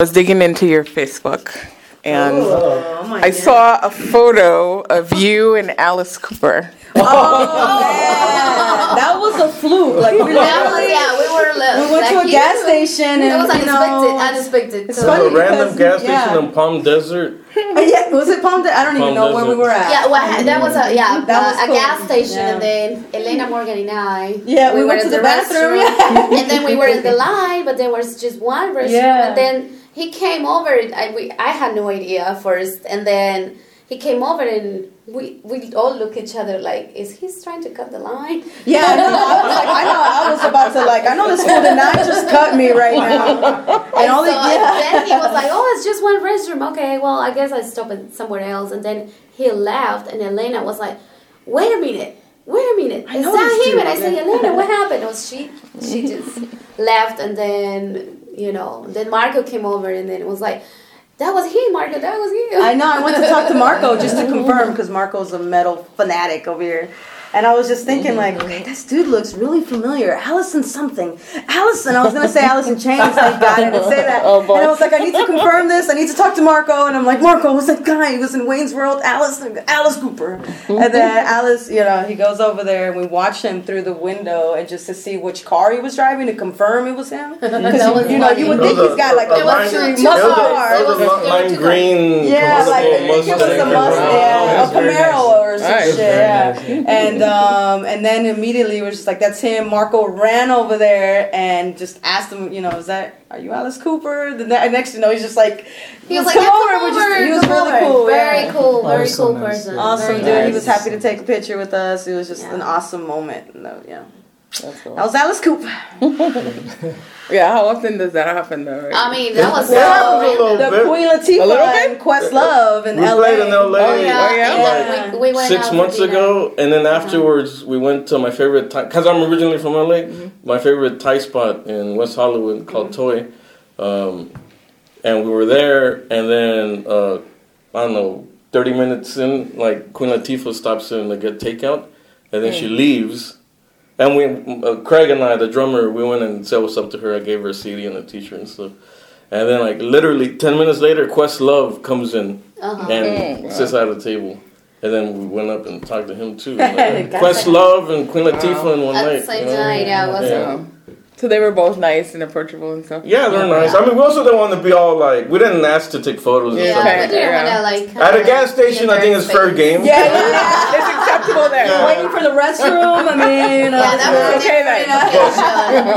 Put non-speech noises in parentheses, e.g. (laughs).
was digging into your Facebook and Oh, my I saw a photo of you and Alice Cooper. Oh, man. (laughs) That was a fluke. Like, we That was, yeah, we were li- we went to a gas you- station It and, was you know, unexpected. Unexpected. it's so- funny. a random because- gas station yeah. in Palm Desert. Yeah, was it Palm Desert? I don't even Palm know where we were at. Yeah, well, that was a yeah That uh, was a cool. gas station, Yeah. and then Elena Morgan and I. Yeah, we went to in the bathroom, yeah. and then we were in the (laughs) line, but there was just one restroom, Yeah. and then he came over. I we I had no idea first, and then he came over and. We, we all look at each other like, is he trying to cut the line? Yeah, (laughs) (laughs) I know. I was like, I know. Was about to like, I know this fool did not just cut me right now. And And all so the yeah. then he was like, "Oh, it's just one restroom. Okay, well, I guess I stop it somewhere else." And then he left, and Elena was like, "Wait a minute, wait a minute, I know that him?" And I said. "Elena, what (laughs) happened?" Was she she just left, and then you know, then Marco came over, and then it was like, "That was he, Marco. That was you." I know. I went to talk to Marco just to (laughs) confirm because Marco's a metal fanatic over here. And I was just thinking, like, okay, this dude looks really familiar. Allison something. Allison. I was going to say Allison Chains. Thank God I didn't say that. (laughs) Oh, boy. And I was like, I need to confirm this. I need to talk to Marco. And I'm like, Marco, who's that guy? He was in Wayne's World. Alice, Alice Cooper. And then (laughs) Alice, you know, he goes over there and we watch him through the window and just to see which car he was driving to confirm it was him. (laughs) Because, That was you know, you would think he's got like a was luxury two- two muscle car. It It was was- a it lime green Yeah, like it was a Mustang. Mustang, yeah, a uh, very Camaro nice. or some shit, yeah. nice, yeah. And um, and then immediately we're just like, that's him. Marco ran over there and just asked him, you know, is that are you Alice Cooper? The ne- next, you know, he's just like, he was "Let's like, come "Yeah, over." come We're just- over, he was come really over." cool, Very yeah. cool, very was so cool person. Awesome Very dude. He was happy to take a picture with us. It was just Yeah. an awesome moment. No, yeah. That's cool. That was Alice Cooper. (laughs) Yeah, how often does that happen though? Right? I mean, that was (laughs) so Yeah, it was a. The bit. Queen Latifah bit? and Questlove in We LA. played in LA. Oh yeah, Oh, yeah? and then we, we went six months ago, and then afterwards we went to my favorite Thai because I'm originally from LA. My favorite Thai spot in West Hollywood called Toi, um, and we were there, and then uh, I don't know, thirty minutes in, like Queen Latifah stops in to get takeout, and then she leaves. And we, uh, Craig and I, the drummer, we went and said what's up to her. I gave her a CD and a T-shirt and stuff. And then, like literally ten minutes later, Questlove comes in Uh-huh. and sits at the table. And then we went up and talked to him too. (laughs) Like, Got Questlove and Queen Latifah in one At the night. same you know? night, yeah, it was Yeah. So they were both nice and approachable and stuff. Yeah, they're nice. I mean, we also don't want to be all like we didn't ask to take photos and Yeah, stuff. Yeah, okay, we didn't yeah. want to like. At a gas station, I think it's fair game. Yeah, yeah. (laughs) It's acceptable there. Yeah. Waiting for the restroom. I mean, Yeah, that uh, was Okay, then. different. Yeah.